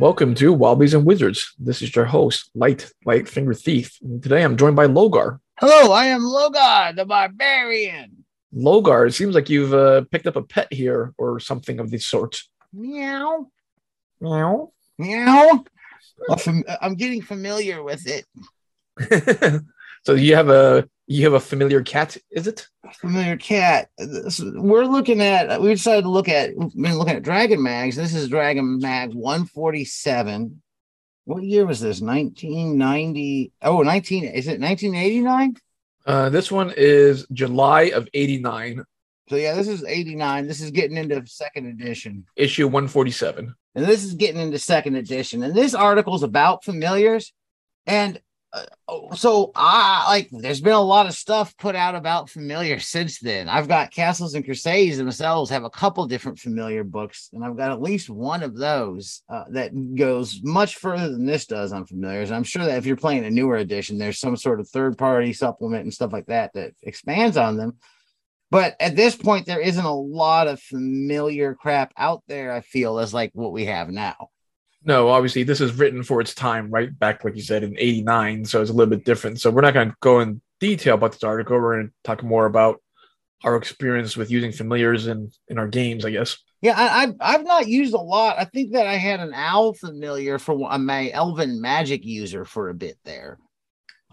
Welcome to Wobblies and Wizards. This is your host, Light Light Finger Thief. And today I'm joined by Logar. Hello, I am Logar, the barbarian. Logar, it seems like you've uh, picked up a pet here or something of the sort. Meow, Meow. meow. I'm getting familiar with it. so you have a you have a familiar cat, is it? Familiar cat. This- We're looking at. We decided to look at. We've been looking at Dragon Mags. This is Dragon Mag 147. What year was this? 1990. Oh, 19. Is it 1989? Uh, this one is July of '89, So yeah, this is 89. This is getting into second edition. issue 147. and this is getting into second edition and this article is about familiars and uh, so i like there's been a lot of stuff put out about familiar since then i've got castles and crusades themselves have a couple different familiar books and i've got at least one of those uh, that goes much further than this does on familiars i'm sure that if you're playing a newer edition there's some sort of third party supplement and stuff like that that expands on them but at this point, there isn't a lot of familiar crap out there. I feel as like what we have now. No, obviously this is written for its time, right back like you said in '89, so it's a little bit different. So we're not going to go in detail about this article. We're going to talk more about our experience with using familiars in in our games, I guess. Yeah, I, I've I've not used a lot. I think that I had an owl familiar for one- my elven magic user for a bit there.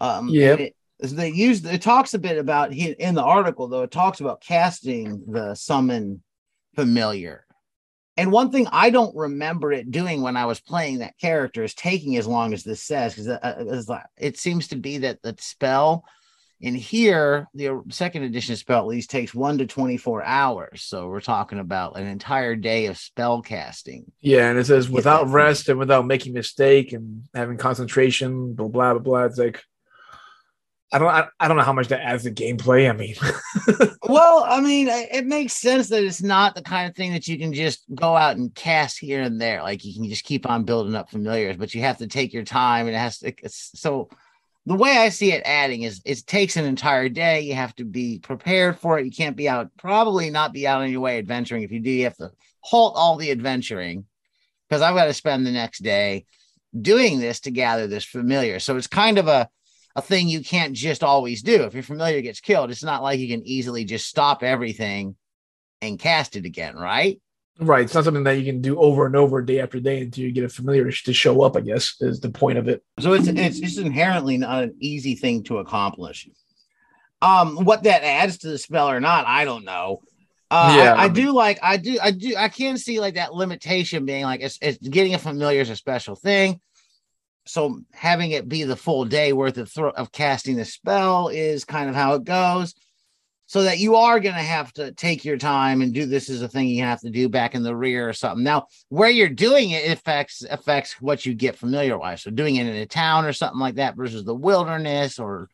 Um, it- they used it talks a bit about in the article though. It talks about casting the summon familiar. And one thing I don't remember it doing when I was playing that character is taking as long as this says because uh, uh, it seems to be that the spell in here, the second edition spell at least takes one to 24 hours. So we're talking about an entire day of spell casting. Yeah, and it says without rest and without making mistake and having concentration, blah blah blah blah. It's like I don't I, I don't know how much that adds to gameplay. I mean, Well, I mean, it makes sense that it's not the kind of thing that you can just go out and cast here and there. Like you can just keep on building up familiars, but you have to take your time and it has to. So the way I see it adding is it takes an entire day. You have to be prepared for it. You can't be out, probably not be out on your way adventuring. If you do, you have to halt all the adventuring because I've got to spend the next day doing this to gather this familiar. So it's kind of a a thing you can't just always do. If your familiar gets killed, it's not like you can easily just stop everything and cast it again, right? right? It's not something that you can do over and over, day after day, until you get a familiar to show up. I guess is the point of it. So it's it's just inherently not an easy thing to accomplish. Um, what that adds to the spell or not, I don't know. Uh, Yeah. I, I do like I do I do I can see like that limitation being like it's, it's getting a familiar is a special thing. So having it be the full day worth of thro- of casting the spell is kind of how it goes. So that you are going to have to take your time and do this as a thing you have to do back in the rear or something. Now, where you're doing it affects affects what you get familiar wise. So doing it in a town or something like that versus the wilderness or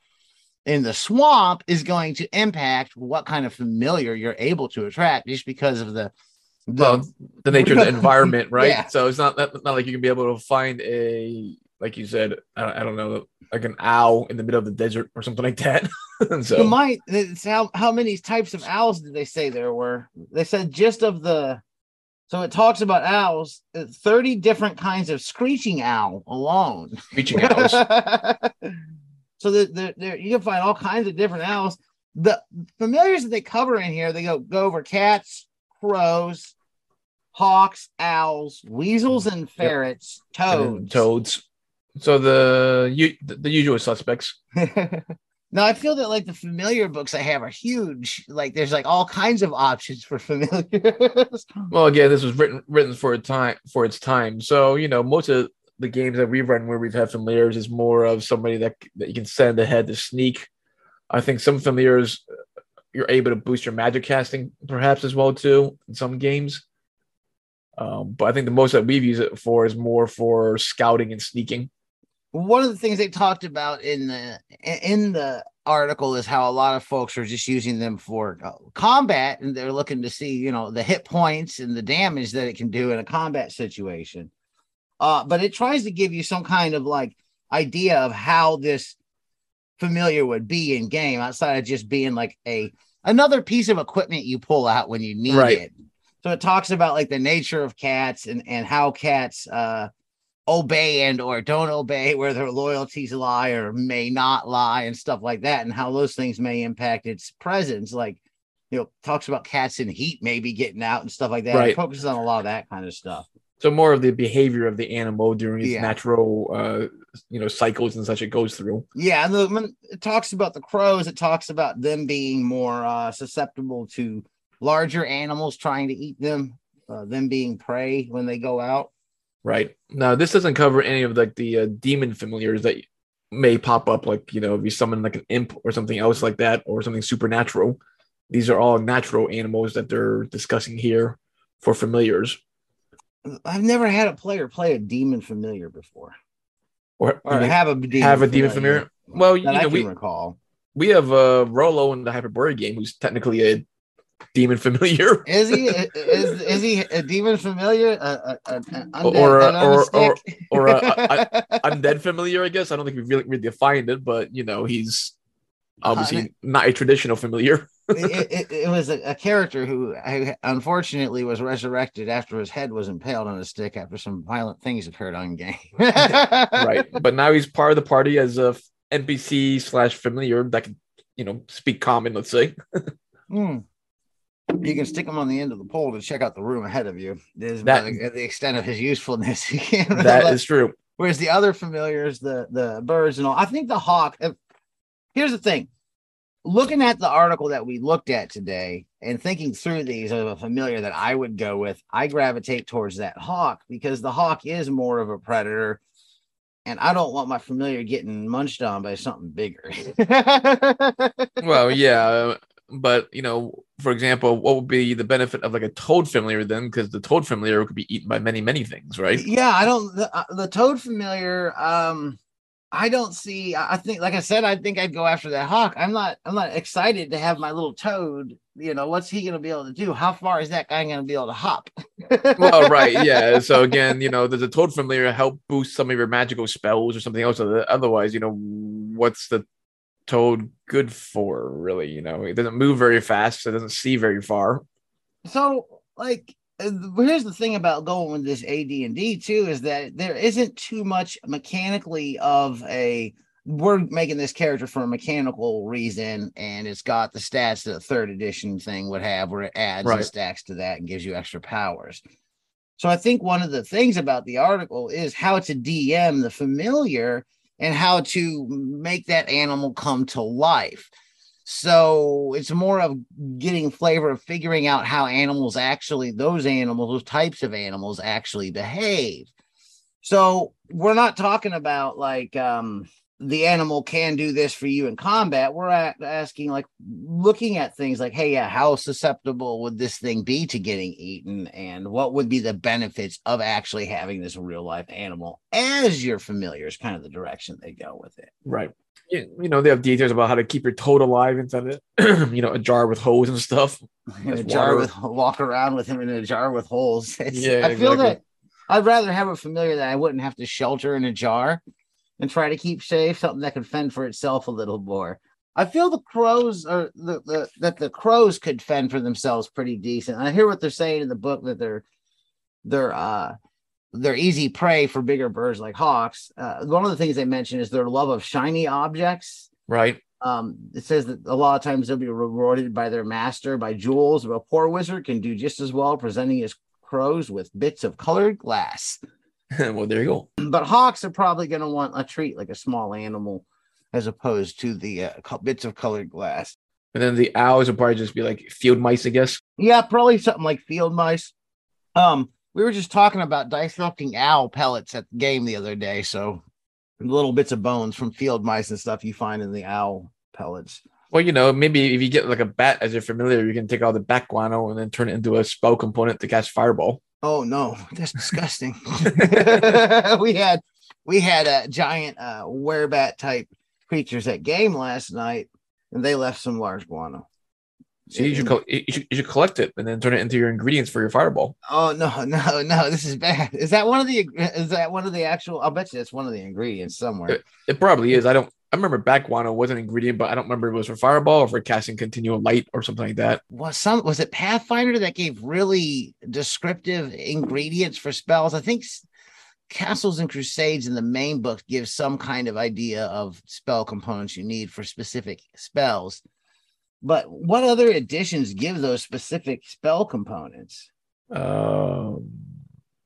in the swamp is going to impact what kind of familiar you're able to attract just because of the, the Well, the nature of the environment, right? Yeah. So it's not not, not like you can be able to find a like you said. I don't, I don't know, like an owl in the middle of the desert or something like that. And so You might. It's how how many types of owls did they say there were? They said just of the. So it talks about owls. uh, Thirty different kinds of screeching owl alone. reaching owls. so that there, there you can find all kinds of different owls. The familiars that they cover in here, they go go over cats, crows, hawks, owls, weasels, and ferrets, and toads. then toads. So the you the, usual suspects. now I feel that like the familiar books I have are huge. Like there's like all kinds of options for familiars. Well, again, this was written written for a time for its time. So you know, most of the games that we've run where we've had familiars is more of somebody that that you can send ahead to sneak. I think some familiars uh, you're able to boost your magic casting perhaps as well too in some games. Um, but I think the most that we've used it for is more for scouting and sneaking. One of the things they talked about in the in the article is how a lot of folks are just using them for uh, combat and they're looking to see, you know, the hit points and the damage that it can do in a combat situation. Uh, but it tries to give you some kind of like idea of how this familiar would be in game outside of just being like a another piece of equipment you pull out when you need Right. it. So it talks about like the nature of cats and and how cats uh obey and or don't obey, where their loyalties lie or may not lie, and stuff like that, and how those things may impact its presence. Like, you know, talks about cats in heat maybe getting out and stuff like that. Right. It focuses on a lot of that kind of stuff. So more of the behavior of the animal during its Yeah. natural, uh, you know, cycles and such it goes through. Yeah, and the, when it talks about the crows, it talks about them being more uh, susceptible to larger animals trying to eat them, uh, them being prey when they go out. Right. Now, this doesn't cover any of like the uh, demon familiars that may pop up, like you know, if you summon like an imp or something else like that, or something supernatural. These are all natural animals that they're discussing here for familiars. I've never had a player play a demon familiar before, Or, or have a demon have a demon familiar. Well, you that I know, can we recall. we have uh Rolo in the Hyperborea game, who's technically a demon familiar. Is he is is he a demon familiar? Or- a or- or- a- a- Undead familiar, I guess. I don't think we really, really defined it, but you know, he's obviously not a traditional familiar. it, it, it was a, a character who I, unfortunately was resurrected after his head was impaled on a stick after some violent things occurred on game. right. But now he's part of the party as a NPC slash familiar that can, you know, speak common, let's say. Hmm. You can stick him on the end of the pole to check out the room ahead of you. Is That- the, the extent of his usefulness. You can't really That let- is true. Whereas the other familiars, the the birds and all, I think the hawk. If, here's the thing: looking at the article that we looked at today and thinking through these of a familiar that I would go with, I gravitate towards that hawk because the hawk is more of a predator, and I don't want my familiar getting munched on by something bigger. Well, yeah. But, you know, for example, what would be the benefit of like a toad familiar then? Because the toad familiar could be eaten by many, many things, right? Yeah, I don't the, uh, the toad familiar. Um, I don't see. I I think, like I said, I think I'd go after that hawk. I'm not. I'm not excited to have my little toad. You know, what's he going to be able to do? How far is that guy going to be able to hop? well, right, yeah. So again, you know, does a toad familiar help boost some of your magical spells or something else? Otherwise, you know, what's the toad good for? Really, you know, it doesn't move very fast, so it doesn't see very far. So, like, uh, here's the thing about going with this AD and D too is that there isn't too much mechanically of a. We're making this character for a mechanical reason, and it's got the stats that a third edition thing would have, where it adds and Right. stacks to that and gives you extra powers. So I think one of the things about the article is how to DM the familiar and how to make that animal come to life. So it's more of getting flavor of figuring out how animals actually, those animals, those types of animals actually behave. So we're not talking about like um the animal can do this for you in combat. We're at, asking like looking at things like, hey, yeah, how susceptible would this thing be to getting eaten, and what would be the benefits of actually having this real life animal as your familiar is kind of the direction they go with it. Right. You, you know, they have details about how to keep your toad alive inside it, you know, a jar with holes and stuff. in a jar water. with walk around with him in a jar with holes. It's, Yeah, I feel that I'd rather have a familiar that I wouldn't have to shelter in a jar and try to keep safe, something that could fend for itself a little more. I feel the crows are the, the that the crows could fend for themselves pretty decent. I hear what they're saying in the book that they're they're uh they're easy prey for bigger birds like hawks. Uh, one of the things they mention is their love of shiny objects Right. um, it says that a lot of times they'll be rewarded by their master by jewels. but A poor wizard can do just as well presenting his crows with bits of colored glass. well, there you go. But hawks are probably going to want a treat like a small animal as opposed to the uh, bits of colored glass. And then the owls would probably just be like field mice, I guess. Yeah, probably something like field mice. Um, we were just talking about dissecting owl pellets at the game the other day. So little bits of bones from field mice and stuff you find in the owl pellets. Well, you know, maybe if you get like a bat as your familiar, you can take all the bat guano and then turn it into a spell component to cast fireball. Oh no, that's disgusting. we had we had a giant uh werebat type creatures at game last night, and they left some large guano. So you should, col- you, should, you should collect it and then turn it into your ingredients for your fireball. Oh no, no, no! This is bad. Is that one of the? Is that one of the actual? I'll bet you that's one of the ingredients somewhere. It probably is. I don't. I remember bat guano was an ingredient, but I don't remember if it was for fireball or for casting continual light or something like that. Was some? Was it Pathfinder that gave really descriptive ingredients for spells? I think. Castles and Crusades in the main book gives some kind of idea of spell components you need for specific spells. But what other editions give those specific spell components? Um,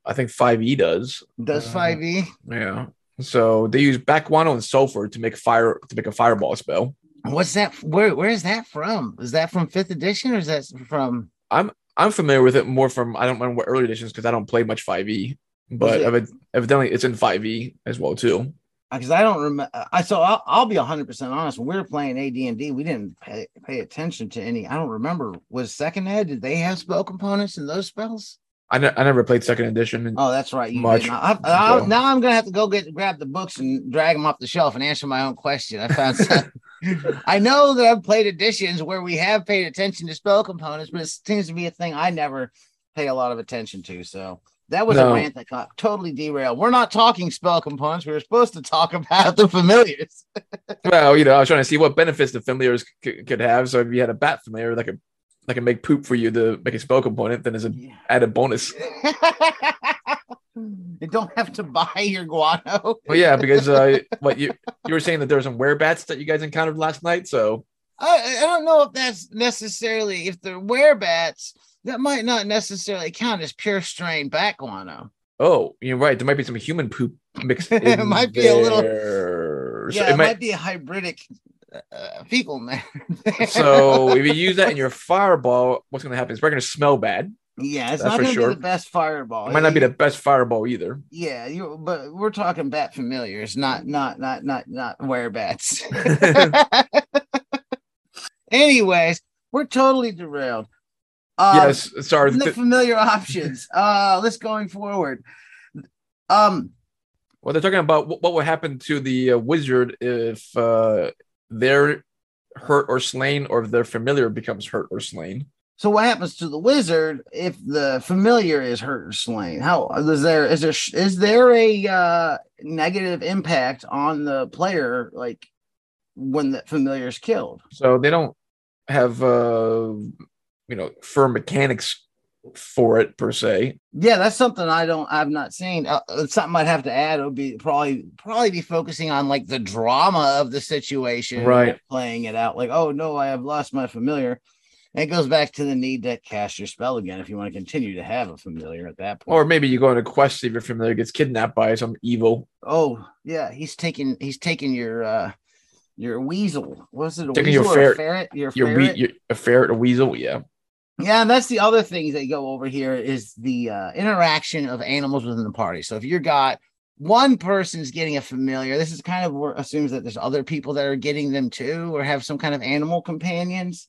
I think 5e does. Does Uh, 5e? Yeah. So they use bat guano and sulfur to make fire to make a fireball spell. What's that? Where where is that from? Is that from fifth edition or is that from I'm I'm familiar with it more from I don't remember what early editions because I don't play much 5e, but it- evidently it's in 5e as well too. Uh, because I don't remember. Uh, I so I'll, I'll be hundred percent honest. When we were playing AD and D, we didn't pay, pay attention to any. I don't remember. Was second ed? Did they have spell components in those spells? I, ne- I never played second edition. Oh, that's right. You Much. I, I, so. now I'm gonna have to go get grab the books and drag them off the shelf and answer my own question. I found. some- I know that I've played editions where we have paid attention to spell components, but it seems to be a thing I never pay a lot of attention to. So that was a rant that got totally derailed. We're not talking spell components. We were supposed to talk about the familiars. well, you know, I was trying to see what benefits the familiars c- could have. So if you had a bat familiar that could that can make poop for you to make a spell component, then as an added bonus. you don't have to buy your guano. Well, yeah, because uh, what you you were saying that there were some werebats that you guys encountered last night. So I, I don't know if that's necessarily if they're werebats, that might not necessarily count as pure strain bat guano. oh, you're right. There might be some human poop mixed. It might be a little- there. So yeah, it it might- might be a hybridic uh, fecal matter. so if you use that in your fireball, what's going to happen is we're going to smell bad. yeah, it's That's not for going to sure. be the best fireball. It might not be the best fireball either. yeah, you but we're talking bat familiars, not not not not not werebats. Anyways, we're totally derailed. Um, yes, sorry. the familiar options. Uh let's going forward. Um well, they're talking about what, what would happen to the uh, wizard if uh, they're hurt or slain, or if their familiar becomes hurt or slain. so what happens to the wizard if the familiar is hurt or slain? How is there is there is there a uh negative impact on the player like when the familiar is killed? So they don't have uh, you know firm mechanics for it per se. Yeah, that's something I don't I've not seen. Uh, it's something I'd have to add. It would be probably probably be focusing on like the drama of the situation, Right. Playing it out like, oh no, I have lost my familiar. And it goes back to the need to cast your spell again if you want to continue to have a familiar at that point. Or maybe you go on a quest if your familiar gets kidnapped by some evil. oh yeah, he's taking he's taking your uh your weasel. Was it a Taking weasel your or ferret- a ferret? Your, Your, ferret? we, your a ferret, a weasel, yeah. Yeah, and that's the other thing they go over here is the uh, interaction of animals within the party. So if you got one person's getting a familiar, this is kind of assumes that there's other people that are getting them too, or have some kind of animal companions,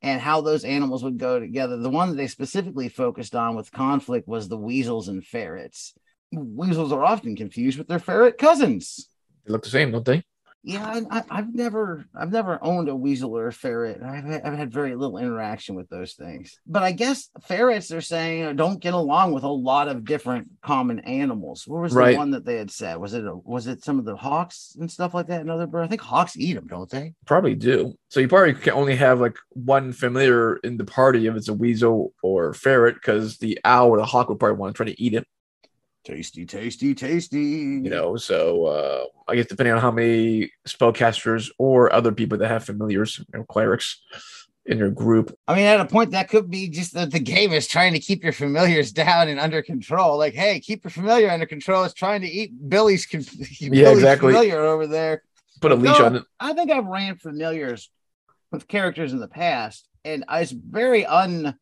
and how those animals would go together. The one that they specifically focused on with conflict was the weasels and ferrets. Weasels are often confused with their ferret cousins. They look the same, don't they? Yeah, I, I, I've never, I've never owned a weasel or a ferret. I've, had- I've had very little interaction with those things. But I guess ferrets are saying don't get along with a lot of different common animals. What was Right. the one that they had said? Was it, a, was it some of the hawks and stuff like that? Another bird? I think hawks eat them, don't they? Probably do. So you probably can only have like one familiar in the party if it's a weasel or ferret, because the owl or the hawk would probably want to try to eat it. Tasty, tasty, tasty. You know, so uh, I guess depending on how many spellcasters or other people that have familiars, you know, clerics in your group, I mean, at a point, that could be just that the game is trying to keep your familiars down and under control. Like, hey, keep your familiar under control. It's trying to eat Billy's, con- Billy's exactly. familiar over there. put a leash No. on it. I think I've ran familiars with characters in the past, and it's very un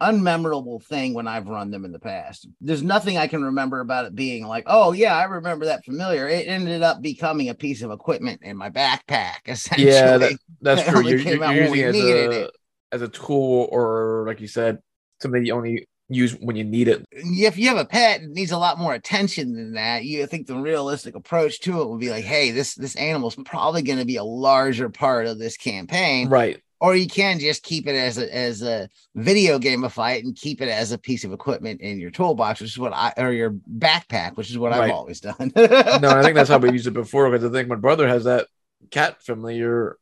unmemorable thing when I've run them in the past. There's nothing I can remember about it being like, oh yeah, I remember that familiar. It ended up becoming a piece of equipment in my backpack, essentially. Yeah, that, that's true. You're, came you're using it as a it. as a tool, or like you said, something you only use when you need it. if you have a pet, it needs a lot more attention than that. You think the realistic approach to it would be like, hey, this this animal's probably going to be a larger part of this campaign. Right. Or you can just keep it as a as a video gamify it and keep it as a piece of equipment in your toolbox, which is what I or your backpack, which is what I've always done. No, I think that's how we used it before because I think my brother has that cat familiar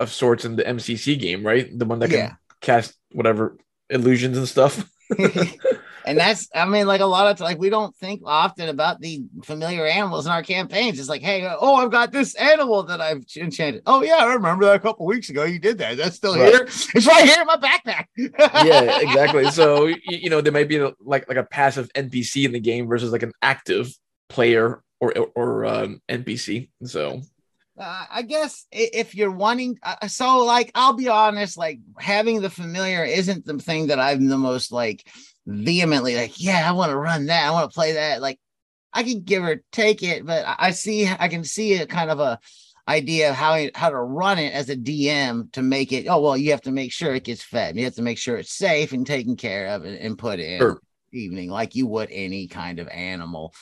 of sorts in the MCC game, right? The one that can Yeah. cast whatever illusions and stuff. and that's I mean, like a lot of like we don't think often about the familiar animals in our campaigns. It's like, hey, oh, I've got this animal that I've enchanted. Oh yeah, I remember that a couple weeks ago. You did that. That's still right. here. It's right here in my backpack. yeah, exactly. So you, know there may be like like a passive NPC in the game versus like an active player or or um, NPC. So uh, I guess if you're wanting, uh, so like, I'll be honest, like having the familiar isn't the thing that I'm the most like vehemently like, yeah, I want to run that, I want to play that. Like, I can give or take it, but I see, I can see a kind of a idea of how how to run it as a DM to make it. Oh well, you have to make sure it gets fed. You have to make sure it's safe and taken care of and, and put in sure. evening like you would any kind of animal,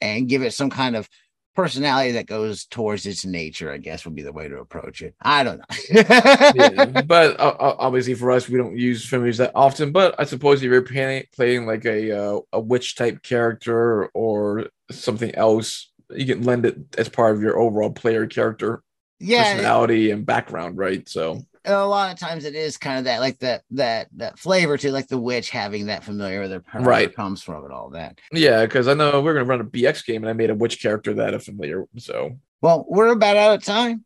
and give it some kind of personality that goes towards its nature, I guess would be the way to approach it. I don't know. yeah, but uh, uh, obviously for us, we don't use familiars that often. But I suppose if you're playing, playing like a uh, a witch type character or something else, you can lend it as part of your overall player character yeah, personality and background, right? So a lot of times it is kind of that like that that that flavor to like the witch having that familiar where their right comes from and all that. Yeah, because I know we're gonna run a BX game and I made a witch character that a familiar. So well, we're about out of time.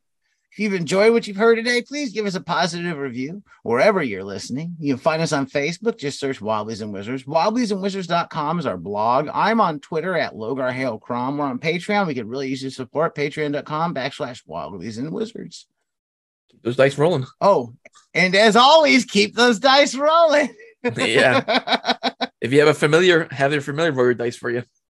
If you've enjoyed what you've heard today, please give us a positive review wherever you're listening. You can find us on Facebook. Just search Wobblies and Wizards. Wobbliesandwizards.com is our blog. I'm on Twitter at Logar Hale Crom. We're on Patreon. We could really use your support. Patreon.com backslash Wobblies and Wizards those dice rolling. Oh, and as always, keep those dice rolling. yeah. If you have a familiar, have their familiar roll your dice for you.